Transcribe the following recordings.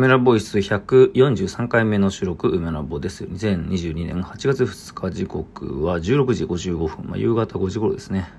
梅ラボイス143回目の収録、梅ラボです。2022年8月2日時刻は16時55分、まあ、夕方5時頃ですね。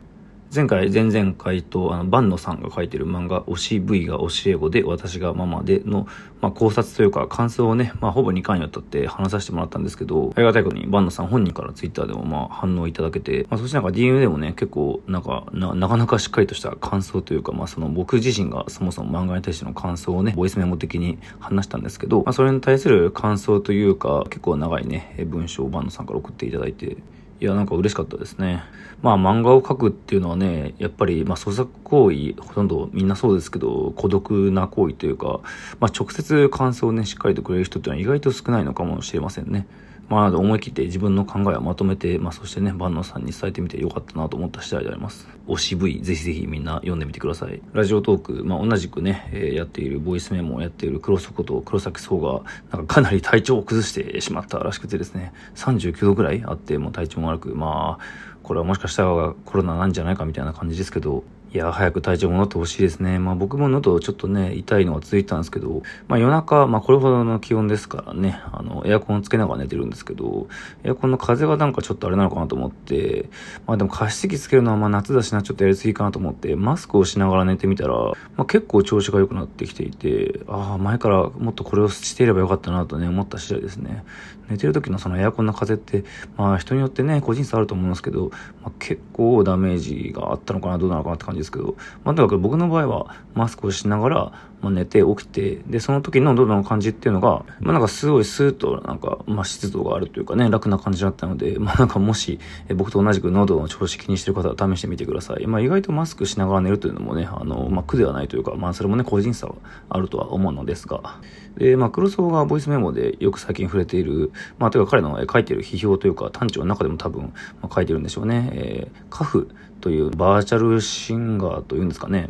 前回、前々回と、あの、バンノさんが書いてる漫画、推し V が教え子で、私がママでの、まあ、考察というか、感想をね、まあ、ほぼ2回にわたって話させてもらったんですけど、ありがたいことに、バンノさん本人からツイッターでも、まあ、反応いただけて、まあ、そしてなんか DM でもね、結構、なんか、な、なかなかしっかりとした感想というか、まあ、その僕自身がそもそも漫画に対しての感想をね、ボイスメモ的に話したんですけど、まあ、それに対する感想というか、結構長いね、文章をバンノさんから送っていただいて、いや、なんか嬉しかったですね。まあ漫画を描くっていうのはね、やっぱりまあ創作行為、ほとんどみんなそうですけど、孤独な行為というか、まあ直接感想をね、しっかりとくれる人っていうのは意外と少ないのかもしれませんね。まあ、思い切って自分の考えをまとめて、まあ、そしてね、万能さんに伝えてみてよかったなと思った次第であります。推し V、ぜひぜひみんな読んでみてください。ラジオトーク、まあ、同じくね、えー、やっているボイスメモをやっている黒底と黒崎壮が、なんかかなり体調を崩してしまったらしくてですね、39度ぐらいあって、もう体調も悪く、まあ、これはもしかしたらコロナなんじゃないかみたいな感じですけど、いや、早く体調戻ってほしいですね。まあ僕も喉ちょっとね、痛いのが続いたんですけど、まあ夜中、まあこれほどの気温ですからね、あの、エアコンつけながら寝てるんですけど、エアコンの風がなんかちょっとあれなのかなと思って、まあでも加湿器つけるのはまあ夏だしな、ちょっとやりすぎかなと思って、マスクをしながら寝てみたら、まあ結構調子が良くなってきていて、ああ、前からもっとこれをしていればよかったなとね、思った次第ですね。寝てる時のそのエアコンの風って、まあ人によってね、個人差あると思いますけど、まあ結構ダメージがあったのかな、どうなのかなって感じですけど、まあとにかく僕の場合はマスクをしながら、まあ、寝て起きて、で、その時の喉の感じっていうのが、まあなんかすごいスーッとなんか、まあ湿度があるというかね、楽な感じだったので、まあなんかもし、え僕と同じく喉の調子気にしてる方は試してみてください。まあ意外とマスクしながら寝るというのもね、あの、まあ苦ではないというか、まあそれもね、個人差はあるとは思うのですが、で、まあ黒荘がボイスメモでよく最近触れている、まあというか彼の書いてる批評というか、単調の中でも多分、まあ、書いてるんでしょうね。えー、カフというバーチャルシンガーというんですかね。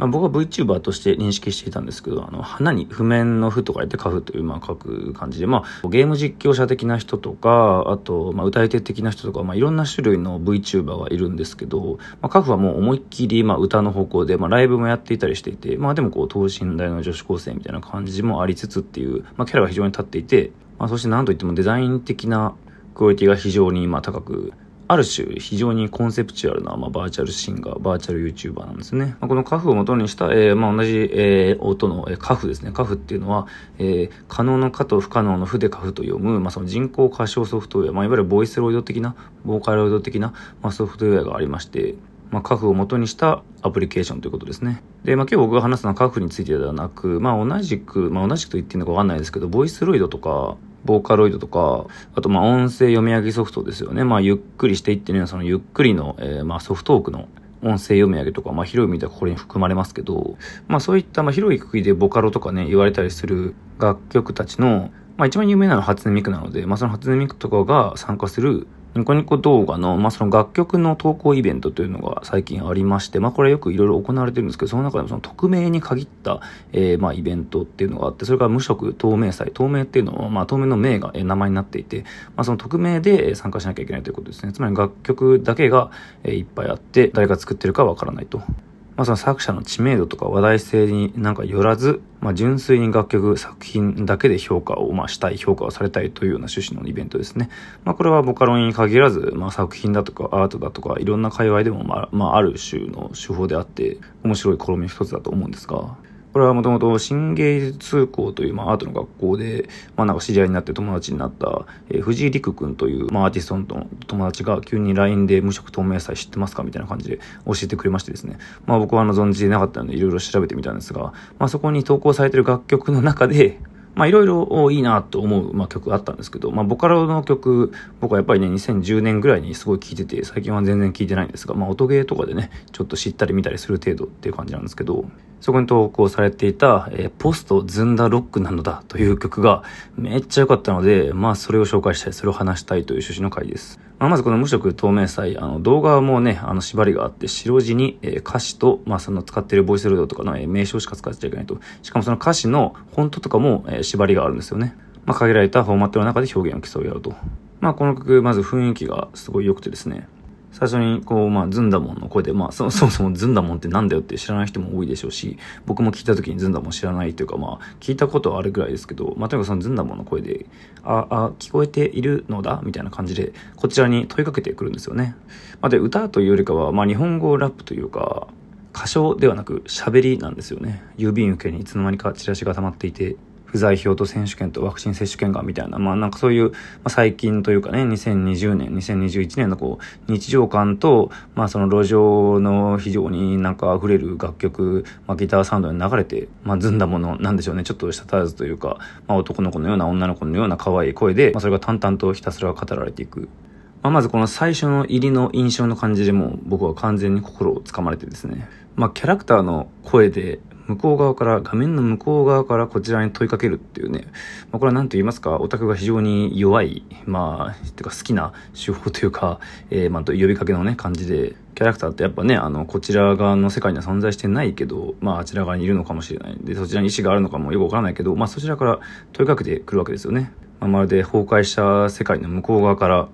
まあ、僕は VTuber として認識していたんですけど、あの、花に譜面の譜と書いてカフという、まあ、書く感じで、まあ、ゲーム実況者的な人とか、あと、まあ、歌い手的な人とか、まあ、いろんな種類の VTuber がいるんですけど、まあ、カフはもう思いっきり、まあ、歌の方向で、まあ、ライブもやっていたりしていて、まあ、でもこう、等身大の女子高生みたいな感じもありつつっていう、まあ、キャラが非常に立っていて、まあ、そして何といってもデザイン的なクオリティが非常に、まあ、高く、ある種非常にコンセプチュアルな、まあ、バーチャルシンガー、バーチャル YouTuber なんですね。まあ、このカフを元にした、えー、まあ、同じ、えー、音の、えー、カフですね。カフっていうのは、えー、可能の可と不可能の不でカフと読む、まあ、その人工歌唱ソフトウェア、まあ、いわゆるボイスロイド的な、ボーカロイド的な、まあ、ソフトウェアがありまして、まあ、カフを元にしたアプリケーションということですね。で、まあ、今日僕が話すのはカフについてではなく、まあ、同じく、まあ、同じくと言っていいのかわかんないですけど、ボイスロイドとか、ボーカロイドとか、あとまあ音声読み上げソフトですよね。まあゆっくりしていってね、そのゆっくりの、えー、まあソフトオークの音声読み上げとか、まあ広い意味ではこれに含まれますけど、まあそういったまあ広い区切りでボカロとかね、言われたりする楽曲たちの、まあ一番有名なのは初音ミクなので、まあその初音ミクとかが参加するニコニコ動画の、まあ、その楽曲の投稿イベントというのが最近ありまして、まあ、これよくいろいろ行われてるんですけど、その中でもその匿名に限った、えー、まあ、イベントっていうのがあって、それから無色透明祭。透明っていうのは、まあ、透明の名が名前になっていて、まあ、その匿名で参加しなきゃいけないということですね。つまり楽曲だけが、えー、いっぱいあって、誰が作ってるかわからないと。まあ、その作者の知名度とか話題性になんかよらず、まあ、純粋に楽曲、作品だけで評価を、まあ、したい、評価をされたいというような趣旨のイベントですね。まあ、これはボカロに限らず、まあ、作品だとかアートだとか、いろんな界隈でも、まあ、まあ、ある種の手法であって、面白い試み一つだと思うんですが、これはもともと新芸術校という、まあ、アートの学校で、まあ、なんか知り合いになって友達になった、えー、藤井陸くんという、まあ、アーティストの友達が急に LINE で無色透明祭知ってますかみたいな感じで教えてくれましてですね。まあ僕はあの存じなかったのでいろいろ調べてみたんですが、まあそこに投稿されてる楽曲の中で、まあいろいろいいなと思う、まあ、曲があったんですけど、まあボカロの曲、僕はやっぱりね、2010年ぐらいにすごい聴いてて、最近は全然聴いてないんですが、まあ音ゲーとかでね、ちょっと知ったり見たりする程度っていう感じなんですけど、そこに投稿されていた、えー、ポストズンダロックなのだという曲がめっちゃ良かったので、まあそれを紹介したい、それを話したいという趣旨の回です。まあ、まずこの無色透明祭、あの動画はもうね、あの縛りがあって、白地に、えー、歌詞と、まあその使ってるボイスロードとかの、えー、名称しか使っちゃいけないと。しかもその歌詞のフォントとかも、えー、縛りがあるんですよね。まあ限られたフォーマットの中で表現を競い合うと。まあこの曲、まず雰囲気がすごい良くてですね。最初にこう、まあ、ズンダモンの声で、まあ、そ もそもズンダモンってなんだよって知らない人も多いでしょうし、僕も聞いた時にズンダモン知らないというか、まあ、聞いたことはあるぐらいですけど、まあ、とにかくそのズンダモンの声で、あ、あ、聞こえているのだ？みたいな感じで、こちらに問いかけてくるんですよね。まあ、で、歌というよりかは、まあ、日本語ラップというか、歌唱ではなく喋りなんですよね。郵便受けにいつの間にかチラシが溜まっていて、不在票と選手権とワクチン接種券がみたいな、まあなんかそういう、まあ、最近というかね、2020年、2021年のこう、日常感と、まあその路上の非常になんか溢れる楽曲、まあギターサウンドに流れて、まあずんだもの、なんでしょうね、ちょっとしたタイズというか、まあ男の子のような女の子のような可愛い声で、まあそれが淡々とひたすら語られていく。まあ、まずこの最初の入りの印象の感じでも僕は完全に心をつかまれてですね。まあ、キャラクターの声で向こう側から、画面の向こう側からこちらに問いかけるっていうね、まあ、これは何と言いますか、オタクが非常に弱い、まあ、てか好きな手法というか、えー、まあ、呼びかけのね、感じで、キャラクターってやっぱね、あの、こちら側の世界には存在してないけど、まあ、あちら側にいるのかもしれない。で、そちらに意志があるのかもよくわからないけど、まあ、そちらから問いかけてくるわけですよね。まあ、まるで崩壊した世界の向こう側から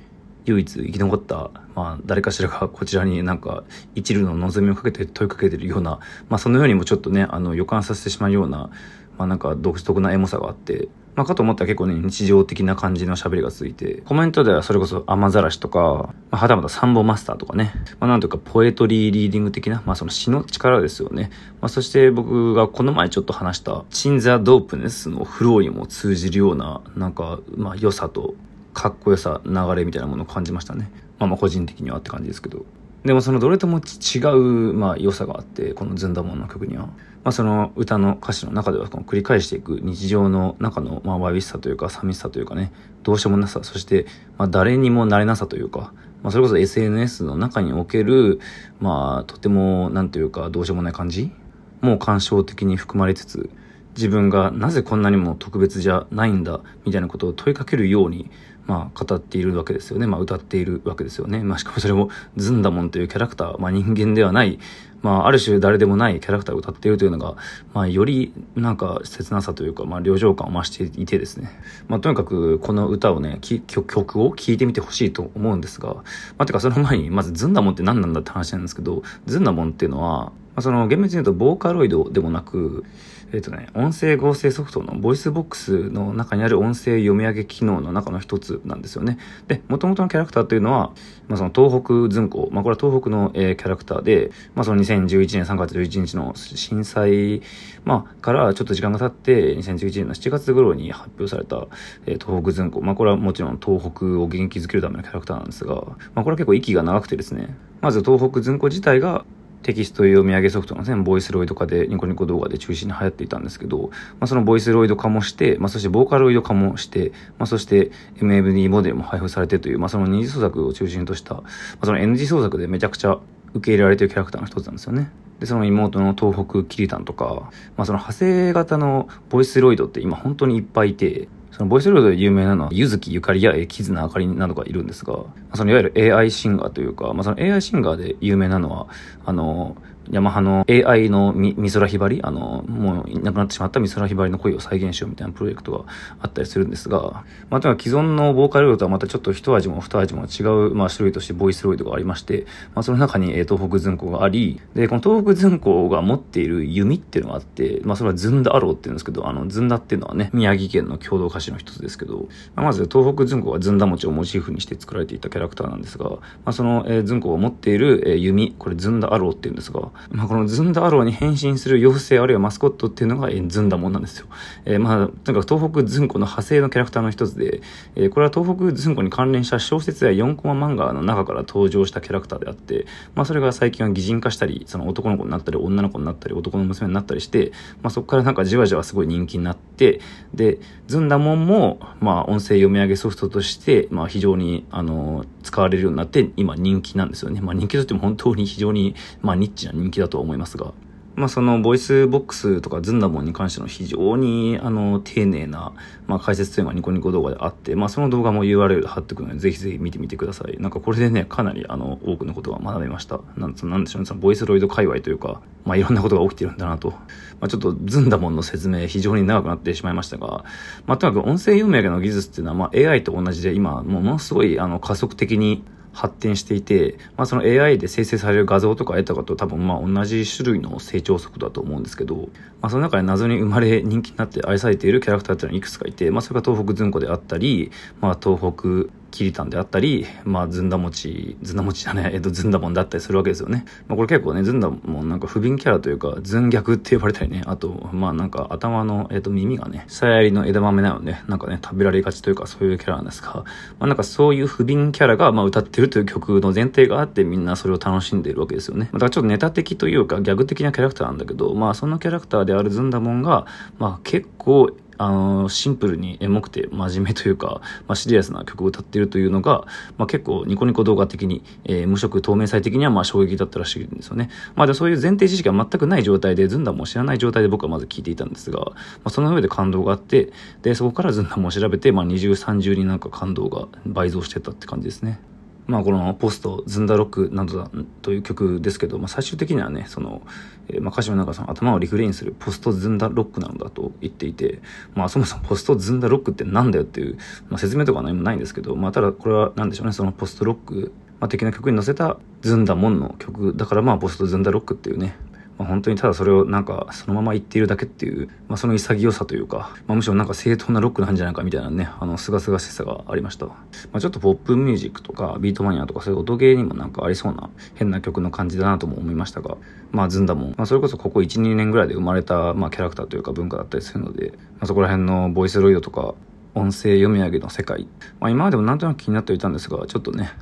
唯一生き残った、まあ、誰かしらがこちらになんか一縷の望みをかけて問いかけてるような、まあ、そのようにもちょっとね、あの、予感させてしまうような、まあ、なんか独特なエモさがあって、まあ、かと思ったら結構ね、日常的な感じの喋りが続いて、コメントではそれこそ雨ざらしとか、まあ、はたまたサンボマスターとかね、まあ、なんというかポエトリーリーディング的な、まあ、その詩の力ですよね。まあ、そして僕がこの前ちょっと話した、チンザ・ドープネスのフローにも通じるような、なんか、まあ、良さと、かっこよさ、流れみたいなものを感じましたね。まあまあ個人的にはって感じですけど。でもそのどれとも違う、まあ良さがあって、このズンダモンの曲には。まあその歌の歌詞の中ではこの繰り返していく日常の中のまあわびしさというか寂しさというかね、どうしようもなさ、そしてまあ誰にもなれなさというか、まあそれこそ SNS の中における、まあとてもなんというかどうしようもない感じもう感傷的に含まれつつ、自分がなぜこんなにも特別じゃないんだみたいなことを問いかけるようにまあ、語っているわけですよね。まあ、歌っているわけですよね。まあ、しかもそれも、ズンダモンというキャラクター、まあ、人間ではない、まあ、ある種誰でもないキャラクターを歌っているというのが、まあ、より、なんか、切なさというか、まあ、良情感を増していてですね。まあ、とにかく、この歌をね、曲を聴いてみてほしいと思うんですが、まあ、てか、その前に、まず、ズンダモンって何なんだって話なんですけど、ズンダモンっていうのは、あ、その、厳密に言うと、ボーカロイドでもなく、えっ、ー、とね、音声合成ソフトのボイスボックスの中にある音声読み上げ機能の中の一つなんですよね。で、元々のキャラクターというのは、まあ、その東北ずん子、まあ、これは東北の、えー、キャラクターで、まあ、その2011年3月11日の震災、まあ、からちょっと時間が経って、2011年の7月頃に発表された、えー、東北巡行。まあ、これはもちろん東北を元気づけるためのキャラクターなんですが、まあ、これは結構息が長くてですね、まず東北巡行自体が、テキスト読み上げソフトのね、ボイスロイド化でニコニコ動画で中心に流行っていたんですけど、まあ、そのボイスロイド化もして、まあ、そしてボーカロイド化もして、まあ、そして MFD モデルも配布されてという、まあ、その二次創作を中心とした、まあ、その N 次創作でめちゃくちゃ受け入れられているキャラクターの一つなんですよね。で、その妹の東北キリタンとか、まあ、その派生型のボイスロイドって今本当にいっぱいいて、そのボイスロードで有名なのは、柚木ゆかりやえきずなあかりなどがいるんですが、そのいわゆる AI シンガーというか、まあ、その AI シンガーで有名なのは、あの、ヤマハの AI の美空ひばり、あの、もういなくなってしまった美空ひばりの声を再現しようみたいなプロジェクトがあったりするんですが、まあ、とは既存のボーカルロイドとはまたちょっと一味も二味も違う、まあ、種類としてボイスロイドがありまして、まあ、その中に、えー、東北ズンコがあり、で、この東北ズンコが持っている弓っていうのがあって、まあ、それはズンダアローっていうんですけど、あの、ズンダっていうのはね、宮城県の共同歌詞の一つですけど、まあ、まず東北ズンコがズンダ餅をモチーフにして作られていたキャラクターなんですが、まあ、その、えー、ズンコが持っている、えー、弓、これズンダアローっていうんですが、まあ、このズンダアローに変身する妖精あるいはマスコットっていうのが、えー、ズンダモンなんですよ。えー、まあ、とにかく東北ズンコの派生のキャラクターの一つで、えー、これは東北ずん子に関連した小説や4コマ漫画の中から登場したキャラクターであって、まあ、それが最近は擬人化したり、その男の子になったり、女の子になったり、男の娘になったりして、まあ、そこからなんかじわじわすごい人気になって、で、ずんだもんも、まあ、音声読み上げソフトとして、まあ、非常に、あの、使われるようになって、今人気なんですよね。まあ、人気とっても本当に非常に、まあ、ニッチな人気だと思いますが。まあ、その VOICEVOX とかずんだもんに関しての非常にあの丁寧な、まあ、解説というのがニコニコ動画であって、まあ、その動画も URL 貼っておくのでぜひぜひ見てみてください。なんかこれでね、かなりあの多くのことが学べました。なんなんでしょうね、そのボイスロイド界隈というか、まあ、いろんなことが起きてるんだなと。まあ、ちょっとズンダモンの説明非常に長くなってしまいましたが、まあ、とにかく音声読み上げの技術っていうのは、まあ、AI と同じで今、ものすごいあの加速的に発展していて、まあその AI で生成される画像とか絵とかと多分まあ同じ種類の成長速度だと思うんですけど、まあその中で謎に生まれ人気になって愛されているキャラクターっていうのはいくつかいて、まあそれが東北ずんこであったり、まあ東北きりたんであったり、まあ、ずんだ餅、ずんだ餅じゃない、えっと、ずんだもんだったりするわけですよね。まあ、これ結構ね、ずんだもんなんか不憫キャラというか、ずん逆って呼ばれたりね、あと、まあなんか頭の、えっと、耳がね、さやりの枝豆なので、なんかね、食べられがちというかそういうキャラなんですが、まあなんかそういう不憫キャラが、まあ歌ってるという曲の前提があってみんなそれを楽しんでいるわけですよね。だからちょっとネタ的というか、ギャグ的なキャラクターなんだけど、まあそのキャラクターであるずんだもんが、まあ結構、あの、シンプルにエモくて真面目というか、まあ、シリアスな曲を歌っているというのが、まあ、結構ニコニコ動画的に、えー、無色透明性的にはまあ衝撃だったらしいんですよね。まあ、でそういう前提知識が全くない状態で、ズンダも知らない状態で僕はまず聞いていたんですが、まあ、その上で感動があって、で、そこからズンダも調べて、まあ、二重三重になんか感動が倍増してたって感じですね。まあこのポスト、ズンダロックなどだという曲ですけど、まあ最終的にはね、その、えー、まあ鹿島中さん頭をリフレインするポストズンダロックなのだと言っていて、まあそもそもポストズンダロックってなんだよっていう、まあ説明とかは何もないんですけど、まあただこれは何でしょうね、そのポストロック、まあ、的な曲に載せたズンダモンの曲だからまあポストズンダロックっていうね、まあ、本当にただそれをなんかそのまま言っているだけっていう、まあ、その潔さというか、まあ、むしろなんか正当なロックなんじゃないかみたいなね、あの、すがすがしさがありました。まあ、ちょっとポップミュージックとかビートマニアとかそういう音ゲーにもなんかありそうな変な曲の感じだなとも思いましたが、まあ、ずんだもん、まあ、それこそここ1、2年ぐらいで生まれた、まあ、キャラクターというか文化だったりするので、まあ、そこら辺のボイスロイドとか、音声読み上げの世界、まあ、今までもなんとなく気になっていたんですが、ちょっとね、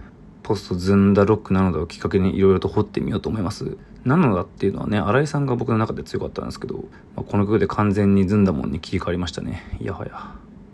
ポストズンダロックなのだをきっかけにいろいろと掘ってみようと思います。なのだっていうのはね、新井さんが僕の中で強かったんですけど、まあ、この曲で完全にずんだもんに切り替わりましたね。いやはや。